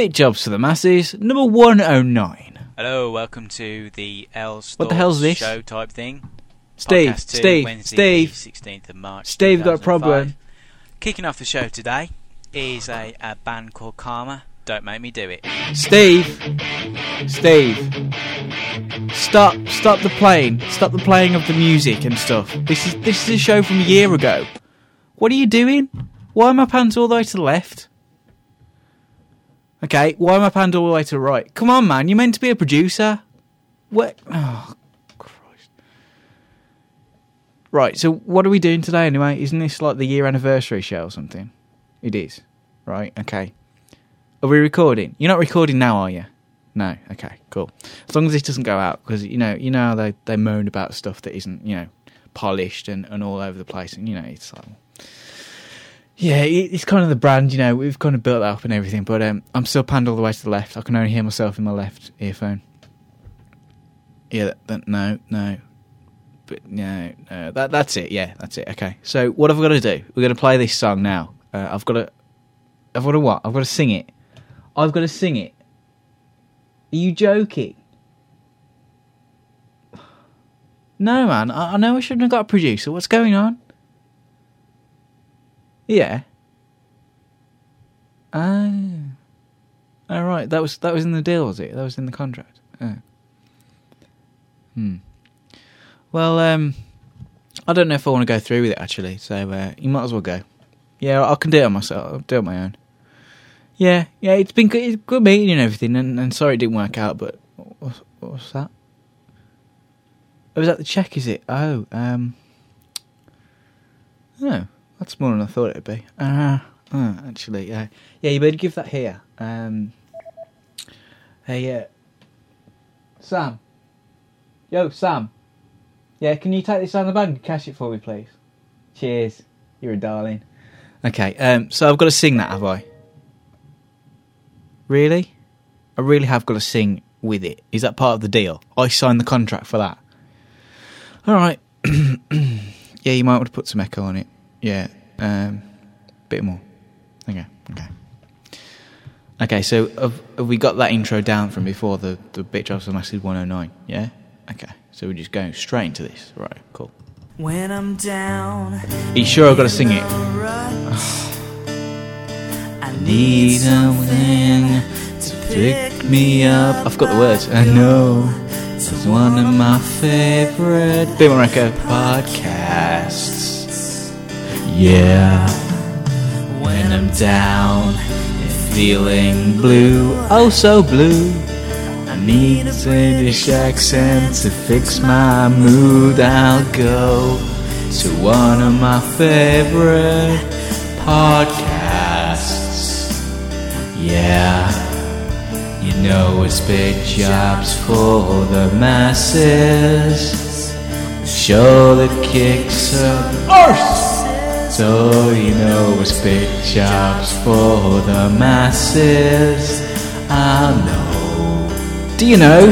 Bit Jobs for the Masses, number 109. Hello, welcome to the L What the hell's this? show type thing. Steve, Podcast two, Steve, Wednesday, Steve, the 16th of March. Steve got a 2005. problem. Kicking off the show today is a, a band called Karma. Don't make me do it. Steve, Steve, stop, stop the playing, stop the playing of the music and stuff. This is this is a show from a year ago. What are you doing? Why are my pants all the way to the left? Okay, why am I pants all the way to the right? Come on, man, you're meant to be a producer. What? Oh, Christ. Right, so what are we doing today anyway? Isn't this like the year anniversary show or something? It is. Right, okay. Are we recording? You're not recording now, are you? No. Okay. Cool. As long as this doesn't go out, because you know, you know they they moan about stuff that isn't, you know, polished and, and all over the place, and you know, it's like, yeah, it's kind of the brand. You know, we've kind of built that up and everything, but um, I'm still panned all the way to the left. I can only hear myself in my left earphone. Yeah. That, that, no. No. But no, no, that that's it. Yeah, that's it. Okay. So what have I got to do? We're going to play this song now. Uh, I've got to. I've got to what? I've got to sing it. I've got to sing it. Are you joking? No, man. I, I know I shouldn't have got a producer. What's going on? Yeah. Ah. All right. That was that was in the deal, was it? That was in the contract. Oh. Hmm. Well, um, I don't know if I want to go through with it actually. So uh, you might as well go. Yeah, I can do it on myself. I'll do it on my own. Yeah, yeah, it's been good, it's good meeting and everything, and, and sorry it didn't work out, but what, what was that? Oh, was that the check, is it? Oh, um, oh, that's more than I thought it'd be. Uh, uh actually, yeah, yeah, you better give that here. Um, hey, uh, Sam. Yo, Sam. Yeah, can you take this down the bank and cash it for me, please? Cheers. You're a darling. Okay, um, so I've got to sing that, have I? Really? I really have got to sing with it. Is that part of the deal? I signed the contract for that. All right. yeah, you might want to put some echo on it. Yeah, um, bit more. Okay, okay. Okay, so have, have we got that intro down from before the the bit drops on Massive 109? Yeah. Okay, so we're just going straight into this. Right, cool. When I'm down, Are you sure I've got to sing it? I Need something to pick me up. I've got the words. I know it's one of my favorite Bit More Echo podcasts. Yeah. When I'm down and feeling blue, oh so blue. I need a British accent to fix my mood. I'll go to one of my favorite podcasts. Yeah, you know it's big jobs for the masses. Show that kicks up arse. So you know it's big jobs for the masses. I know. Do you know?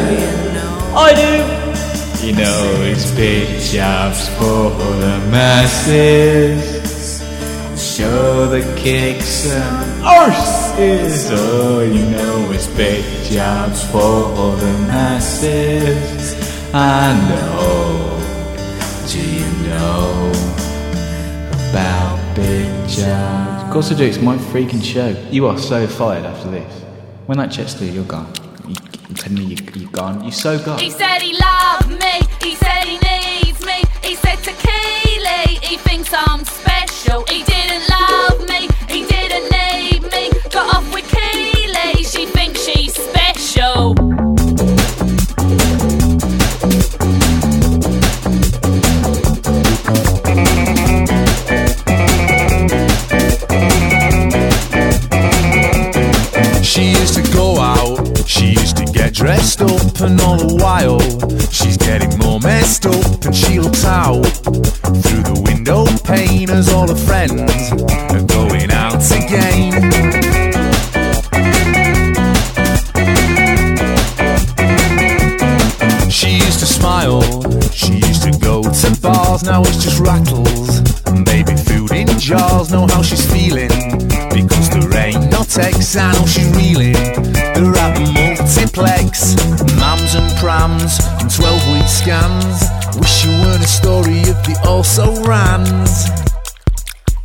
I do. You know it's big jobs for the masses. Show the kicks and arses. Oh, you know it's big jobs for the masses. I know. Do you know about big jobs? Of course I do. It's my freaking show. You are so fired after this. When that check's through, you're gone. You, I'm telling you, you- you're gone. You're so gone. He said he loved me, he said he needs me, he said to Keely, he thinks I'm special. He didn't love dressed up, and all the while she's getting more messed up, and she looks out through the window pane as all her friends are going out again. She used to smile, she used to go to bars, now it's just rattles and baby food in jars. Know how she's also rans.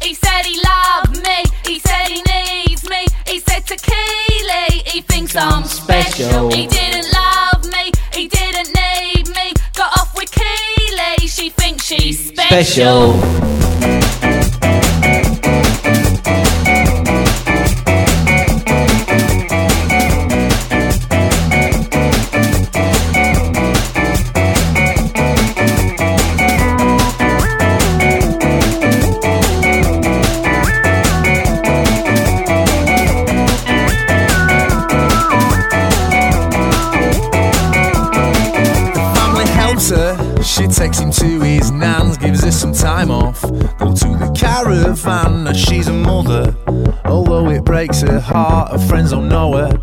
He said he loved me. He said he needs me. He said to Keely, he thinks I'm special. He didn't love me. He didn't need me. Got off with Keely. She thinks she's special. Special. Her friends don't know it.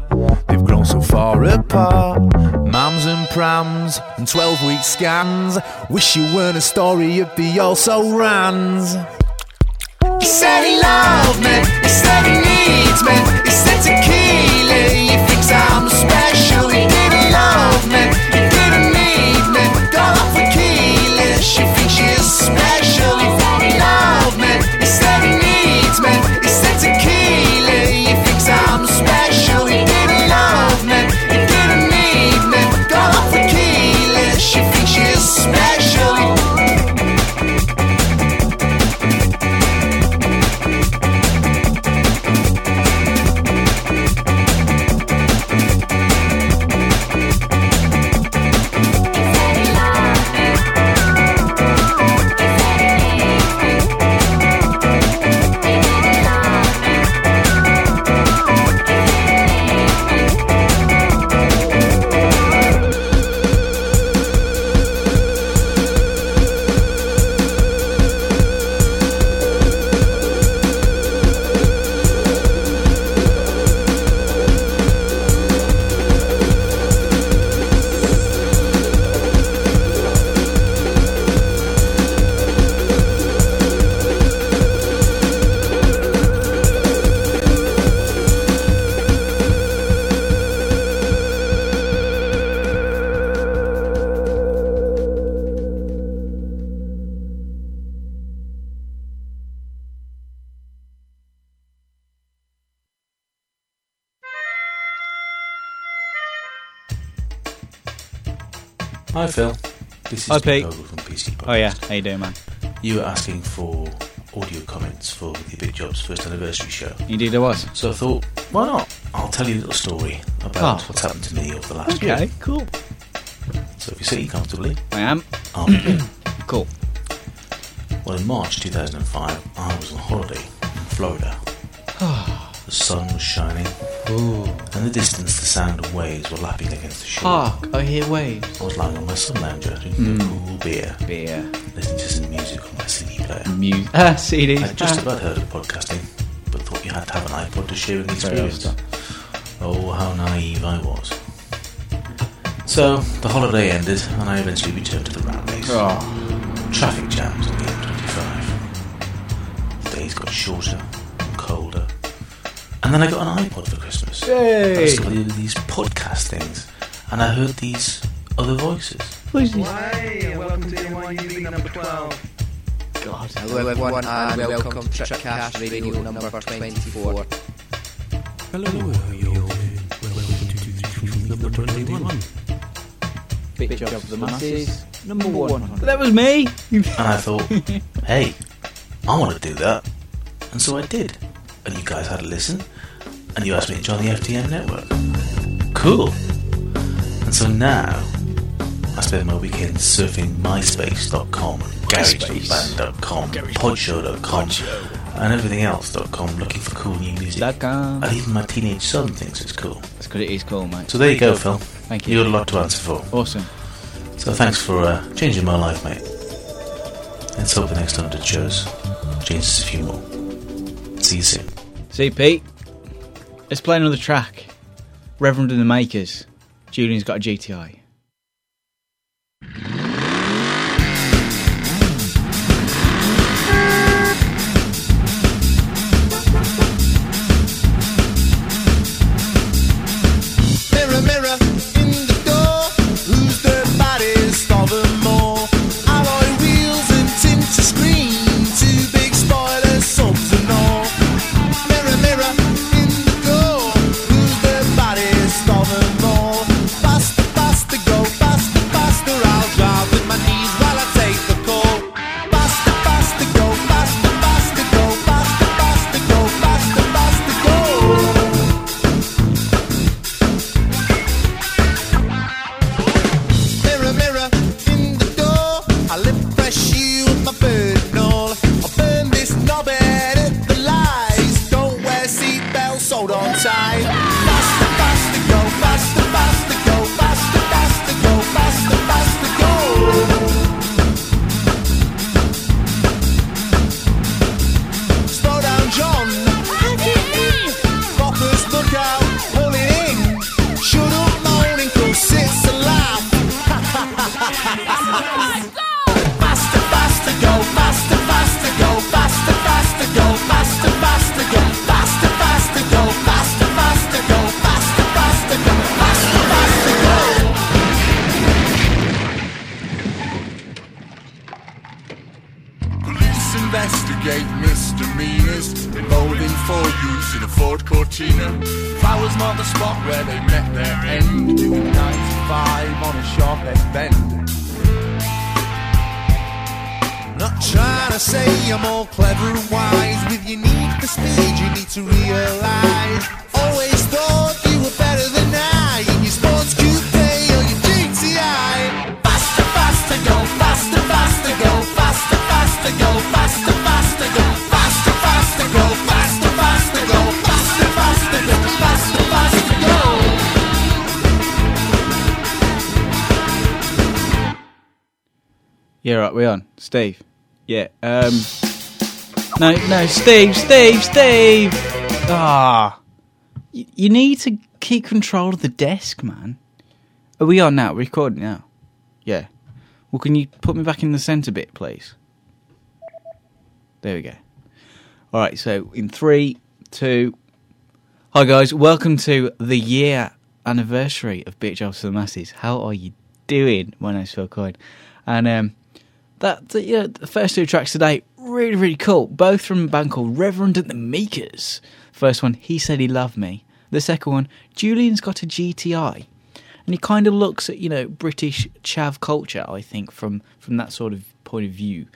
They've grown so far apart. Mums and prams and 12 week scans. Wish you weren't a story of the also rans. He said he loved me, Hi Phil. This is Hi, Pete Pete. From PC Podcast. Oh yeah, how you doing, man? You were asking for audio comments for the Bit Jobs first anniversary show. Indeed, I was. So I thought, why not? I'll tell you a little story about Oh. what's happened to me over the last year. Okay, cool. So if you sit comfortably, I am I'll begin. cool. well, in March 2005, I was on holiday in Florida. the sun was shining, Ooh. in the distance, the sound of waves were lapping against the shore. Hark, I hear waves. I was lying on my sun lounger drinking a cool beer, Beer, listening to some music on my CD player. music, ah, CDs. I'd just about heard of podcasting, but thought you had to have an iPod to share in the Very experience. Oh, how naive I was. So, the holiday ended, and I eventually returned to the rat race. Oh, Traffic jams on the M25. The days got shorter and colder. And then I got an iPod for Christmas. Yay! I Hey. discovered these podcast things, and I heard these other voices. who's this? welcome to NYUB number 12. God. Hello everyone and welcome to Tripcast Radio number 24. Hello, you Welcome to number Bit job for the masses. Number one. That was me. And I thought, hey, I want to do that. And so I did. And you guys had a listen. And you asked me to join the FTM network. Cool. And so now, I spend my weekends surfing myspace.com, garageband.com, podshow.com, and everything else.com looking for cool new music. Com. And even my teenage son thinks it's cool. That's because it is cool, mate. So there you go, Phil. Thank you. You got a lot to answer for. Awesome. So thanks for uh, changing my life, mate. Let's hope the next hundred shows changes a few more. See you soon. See, Pete. Let's play another track. Reverend and the Makers. Julian's got a GTI. Tina. If I was not the spot where they met their end, doing 95 on a sharp edge bend. Not trying to say I'm all clever and wise. With your need speed, you need to realize. Always thought Yeah, right, we on. Steve. Yeah. Um No, no, Steve, Steve, Steve. Ah. Y- you need to keep control of the desk, man. Are we on now? Recording now. Yeah. Well, can you put me back in the centre bit, please? There we go. All right, so in three, two. Hi, guys. Welcome to the year anniversary of Bit Jobs for the Masses. How are you doing? My name's Phil Coyne. And um, that, the, yeah, the first two tracks today, really, really cool. Both from a band called Reverend and the Makers. First one, He Said He Loved Me. The second one, Julian's Got a GTI. And he kind of looks at, you know, British chav culture, I think, from, from that sort of point of view.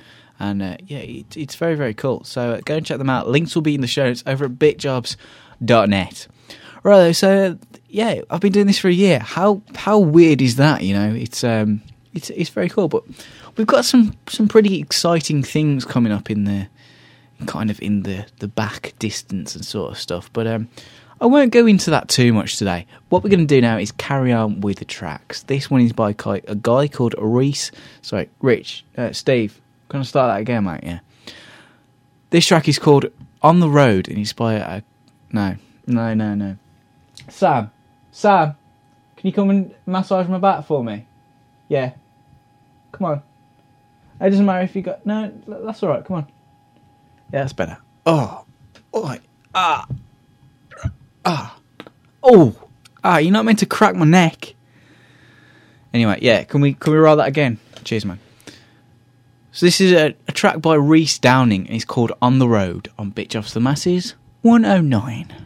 And uh, yeah, it, it's very, very cool. So uh, go and check them out. Links will be in the show notes over at bitjobs.net. Right, so yeah, I've been doing this for a year. How how weird is that? You know, it's um, it's it's very cool. But we've got some some pretty exciting things coming up in the kind of in the the back distance and sort of stuff. But um, I won't go into that too much today. What we're going to do now is carry on with the tracks. This one is by a guy called Rhys. Sorry, Rich, uh, Steve. Gonna start that again, mate. Yeah. This track is called "On the Road" and it's by a no, no, no, no. Sam, Sam, can you come and massage my back for me? Yeah. Come on. It doesn't matter if you got no. That's all right. Come on. Yeah, that's better. Oh, oh, ah, ah, oh, ah. You're not meant to crack my neck. Anyway, yeah. Can we can we roll that again? Cheers, man. So this is a, a track by Rhys Downing, and it's called "On the Road" on Bit Jobs the Masses 109.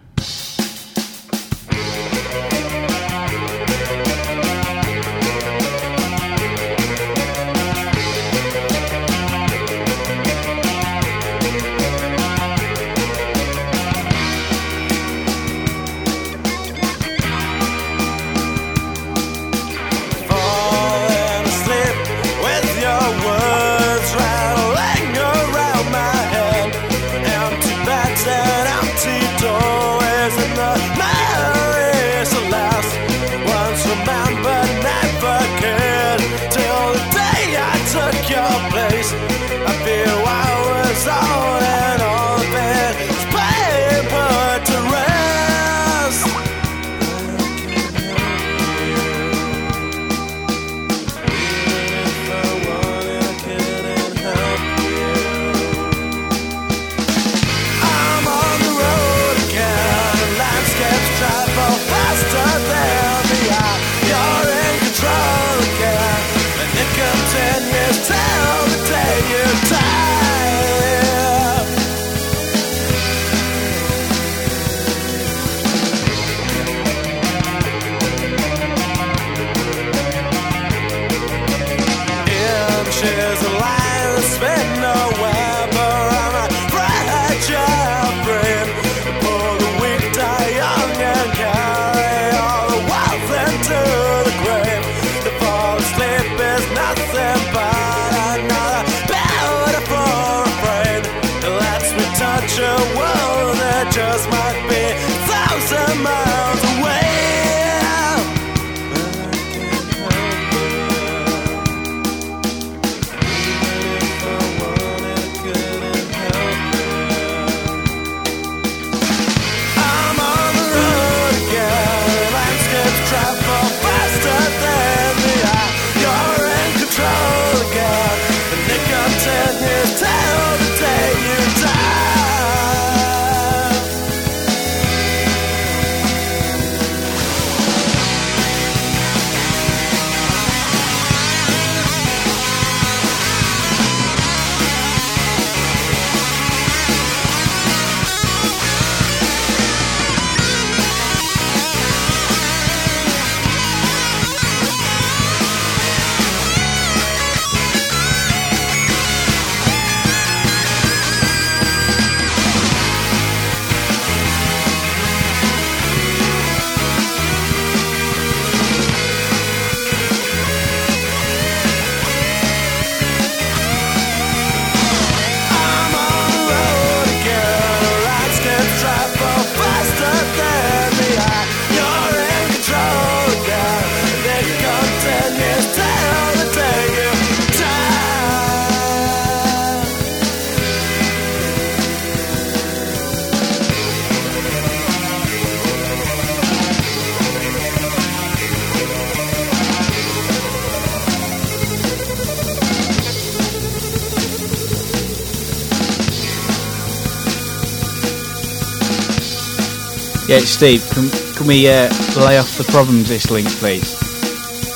Yeah, Steve, can, can we uh, lay off the problems this link, please?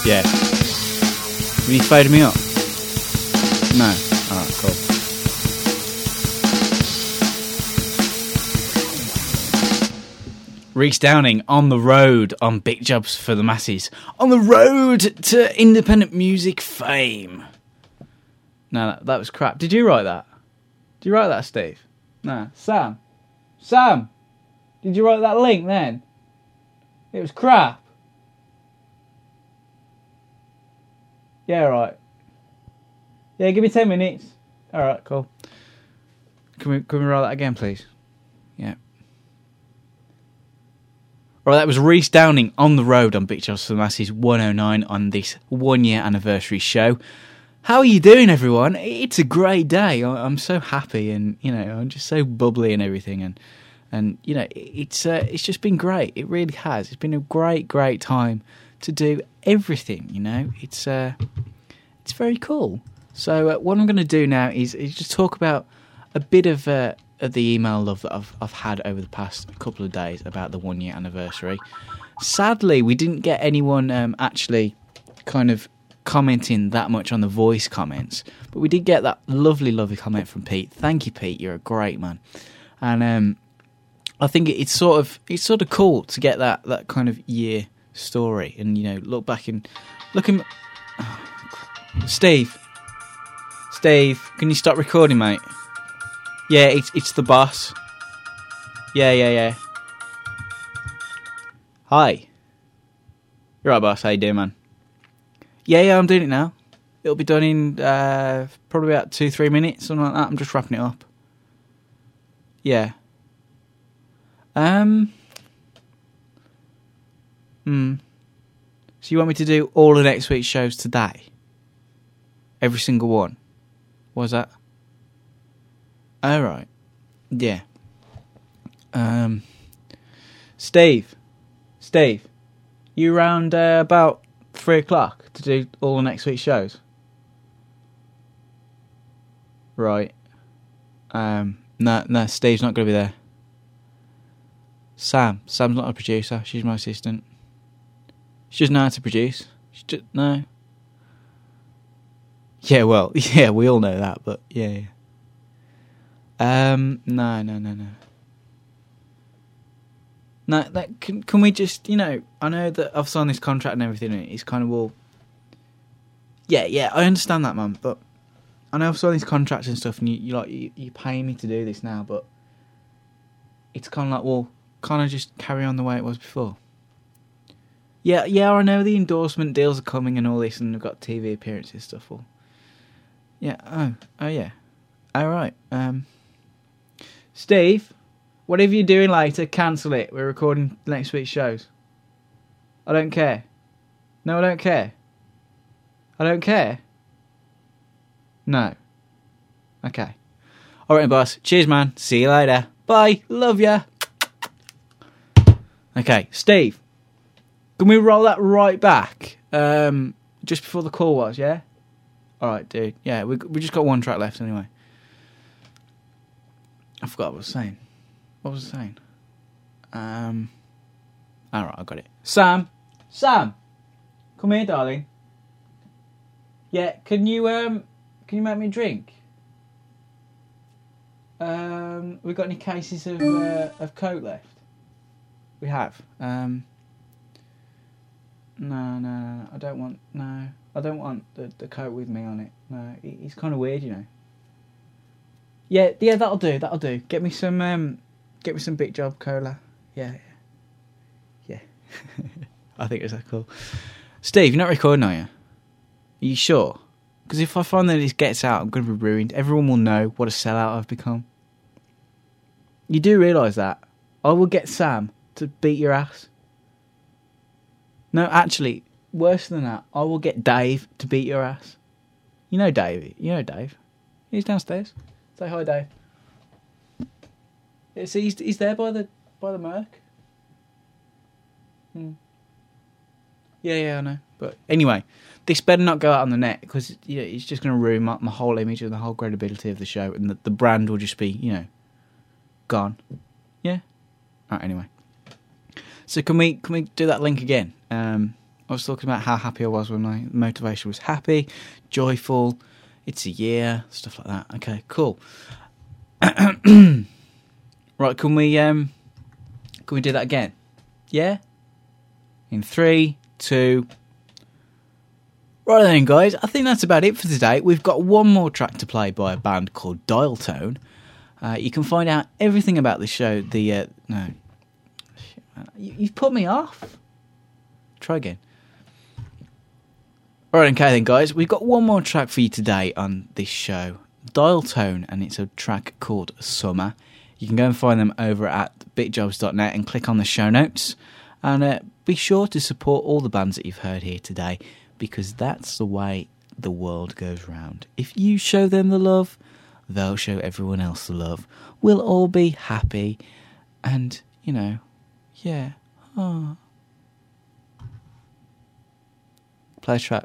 Yeah. Have you phoned me up? No. Alright, cool. Rhys Downing on the road on bit jobs for the masses. On the road to independent music fame. No, that, that was crap. Did you write that? Did you write that, Steve? No. Sam? Sam? Did you write that link then? It was crap. Yeah, right. Yeah, give me 10 minutes. Alright, cool. Can we, can we write that again, please? Yeah. Right, that was Rhys Downing on the road on Bit Jobs for the Masses 109 on this one year anniversary show. How are you doing, everyone? It's a great day. I'm so happy, and you know, I'm just so bubbly and everything, and and you know, it's uh, it's just been great. It really has. It's been a great, great time to do everything. You know, it's uh, it's very cool. So uh, what I'm going to do now is, is just talk about a bit of, uh, of the email love that I've, I've had over the past couple of days about the one year anniversary. Sadly, we didn't get anyone um, actually kind of commenting that much on the voice comments, but we did get that lovely, lovely comment from Pete. Thank you, Pete. You're a great man, and um, I think it's sort of it's sort of cool to get that that kind of year story, and you know, look back and look looking. Steve, Steve, can you stop recording, mate? Yeah, it's it's the boss. Yeah, yeah, yeah. Hi. You're right, boss. How you doing, man? Yeah, yeah, I'm doing it now. It'll be done in uh, probably about two, three minutes, something like that. I'm just wrapping it up. Yeah. Um. Hmm. So you want me to do all of next week's shows today? Every single one. Was that? All right. Yeah. Um. Steve. Steve. You round uh, about three o'clock to do all the next week's shows. Right. Um. No, no. Steve's not going to be there. Sam. Sam's not a producer. She's my assistant. She doesn't know how to produce. She just, no. Yeah, well, yeah, we all know that, but yeah, yeah. Um, no, no, no, no. No, that can can we just you know? I know that I've signed this contract and everything. And it's kind of all. Yeah, yeah, I understand that, man. But I know I've signed these contracts and stuff, and you you like you, you paying me to do this now, but it's kind of like, well, can't just carry on the way it was before? Yeah, yeah, I know the endorsement deals are coming and all this, and we've got TV appearances stuff. all. yeah. Oh. Oh yeah. All right. Um. Steve, whatever you're doing later, cancel it. We're recording next week's shows. I don't care. No, I don't care. I don't care. No. Okay. All right, boss. Cheers, man. See you later. Bye. Love ya. Okay, Steve. Can we roll that right back? Um, just before the call was, yeah. All right, dude. Yeah, we we just got one track left anyway. I forgot what I was saying. What was I saying? Um. All right, I got it. Sam, Sam, come here, darling. Yeah, can you um, can you make me a drink? Um, we got any cases of uh, of coke left? We have. Um. No, no, no, I don't want. No, I don't want the the coat with me on it. No, it, it's kind of weird, you know. Yeah, yeah, that'll do. That'll do. Get me some, um, get me some bit job cola. Yeah, yeah, yeah. I think it's that cool. Steve, you're not recording, are you? Are you sure? Because if I find that this gets out, I'm going to be ruined. Everyone will know what a sellout I've become. You do realise that? I will get Sam to beat your ass. No, actually, worse than that, I will get Dave to beat your ass. You know Dave. You know Dave. He's downstairs. Say hi, Dave. Yeah, see, he's, he's there by the by the Merc. Hmm. Yeah, yeah, I know. But anyway, this better not go out on the net because you know, it's just going to ruin my, my whole image and the whole credibility of the show, and the, the brand will just be, you know, gone. Yeah. All right. Anyway. So can we can we do that link again? Um, I was talking about how happy I was when my motivation was happy, joyful. It's a year, stuff like that. Okay, cool. right, can we um, can we do that again? Yeah. In three, two. Right then, guys. I think that's about it for today. We've got one more track to play by a band called Dialtone. Uh, you can find out everything about the show. The uh, no. You, you've put me off. Try again. Alright, okay then, guys. We've got one more track for you today on this show. Dialtone, and it's a track called Summer. You can go and find them over at bitjobs.net and click on the show notes. And uh, be sure to support all the bands that you've heard here today because that's the way the world goes round. If you show them the love, they'll show everyone else the love. We'll all be happy and, you know, yeah. Oh. Play a track.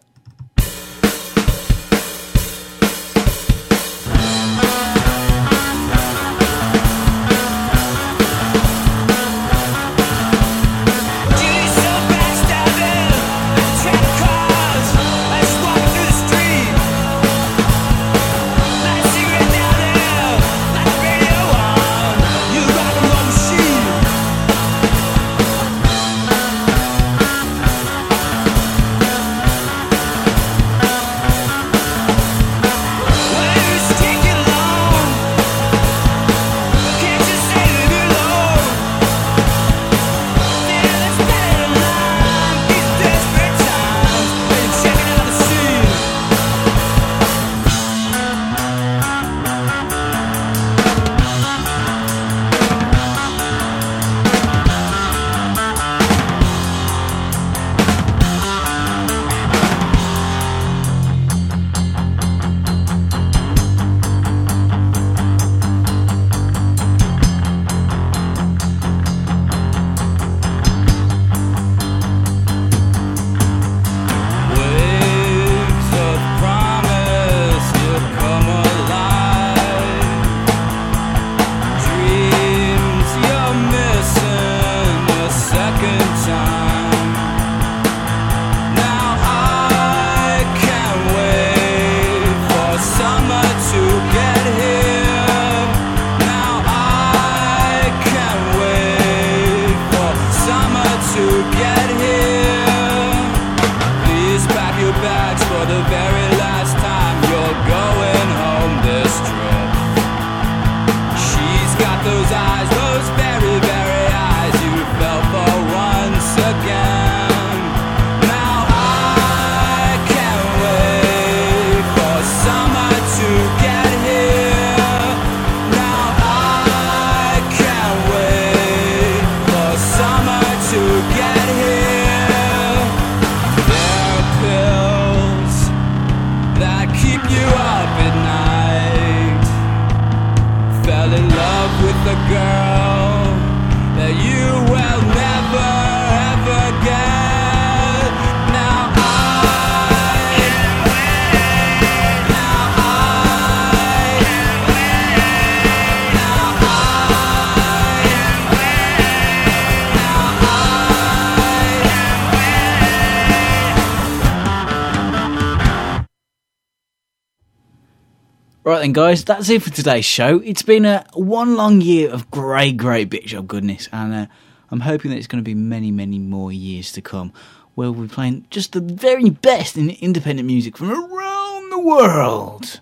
Right then, guys, that's it for today's show. It's been a one long year of great, great bit job goodness, and uh, I'm hoping that it's going to be many, many more years to come, where we'll be playing just the very best in independent music from around the world.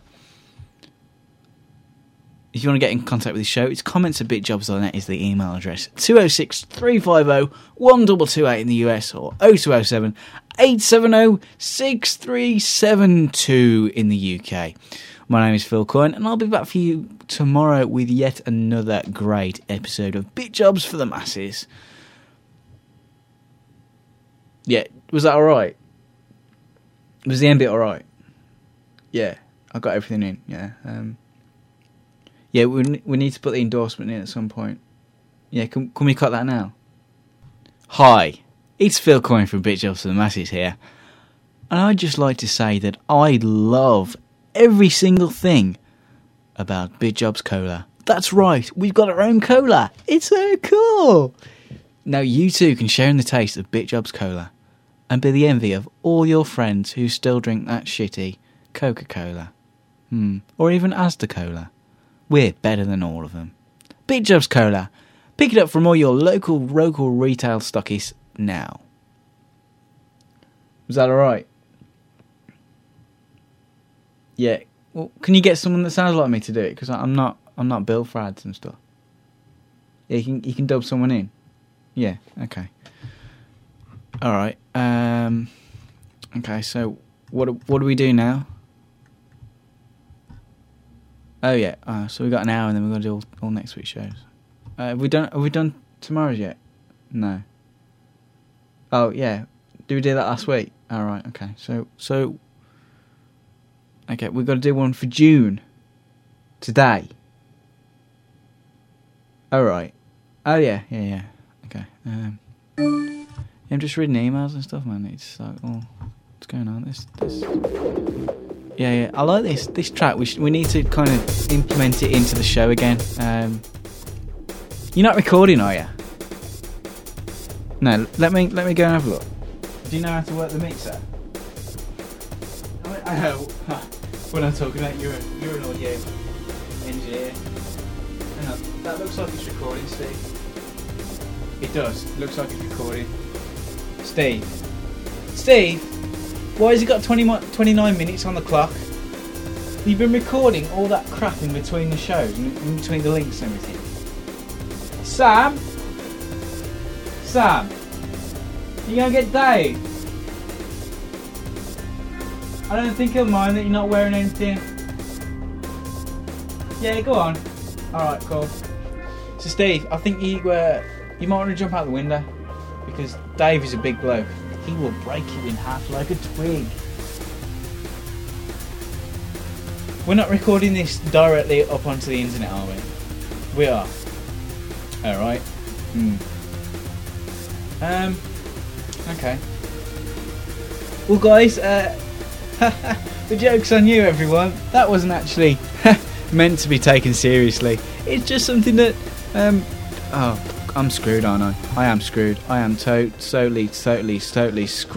If you want to get in contact with the show, it's comments at bitjobs.net is the email address. 206 350 1228 in the US or 0207 870 6372 in the UK. My name is Phil Coyne, and I'll be back for you tomorrow with yet another great episode of Bit Jobs for the Masses. Yeah, was that alright? Was the end bit alright? Yeah, I got everything in, yeah. Um, yeah, we, we need to put the endorsement in at some point. Yeah, can, can we cut that now? Hi, it's Phil Coyne from Bit Jobs for the Masses here. And I'd just like to say that I love every single thing about Bit Jobs Cola. That's right, we've got our own cola. It's so cool. Now you too can share in the taste of BitJobs Cola and be the envy of all your friends who still drink that shitty Coca Cola. Hmm. Or even Asda Cola. We're better than all of them. BitJobs Cola. Pick it up from all your local local retail stockies now. Was that alright? Yeah. Well, can you get someone that sounds like me to do it? Because I'm not. I'm not built for ads and stuff. Yeah, you can. You can dub someone in. Yeah. Okay. All right. Um. Okay. So what? do- What do we do now? Oh yeah. Uh, so we got an hour, and then we're gonna do all, all next week's shows. Uh, have we done? Have we done tomorrow's yet? No. Oh yeah. Did we do that last week? All right. Okay. So so. Okay, we've got to do one for June. Today. All right. Oh yeah, yeah, yeah. Okay. Um, I'm just reading emails and stuff, man. It's like, oh, what's going on? This, this. Yeah, yeah. I like this this track. We sh- we need to kind of implement it into the show again. Um, you're not recording, are you? No. Let me let me go and have a look. Do you know how to work the mixer? I know. When I'm talking about you're, a- you're an audio engineer. Hang on, that looks like it's recording, Steve. It does. Looks like it's recording. Steve. Steve, why has it got 20, 29 minutes on the clock? You've been recording all that crap in between the shows, in, in between the links and everything. Sam? Sam? You gonna get Dave? I don't think he'll mind that you're not wearing anything. Yeah, go on. Alright, cool. So, Steve, I think you uh, you might want to jump out the window because Dave is a big bloke. He will break you in half like a twig. We're not recording this directly up onto the internet, are we? We are. Alright. Hmm. Um. Okay. Well, guys, uh, the joke's on you, everyone. That wasn't actually meant to be taken seriously. It's just something that, um, oh, I'm screwed, aren't I? I am screwed. I am to- totally, totally, totally screwed.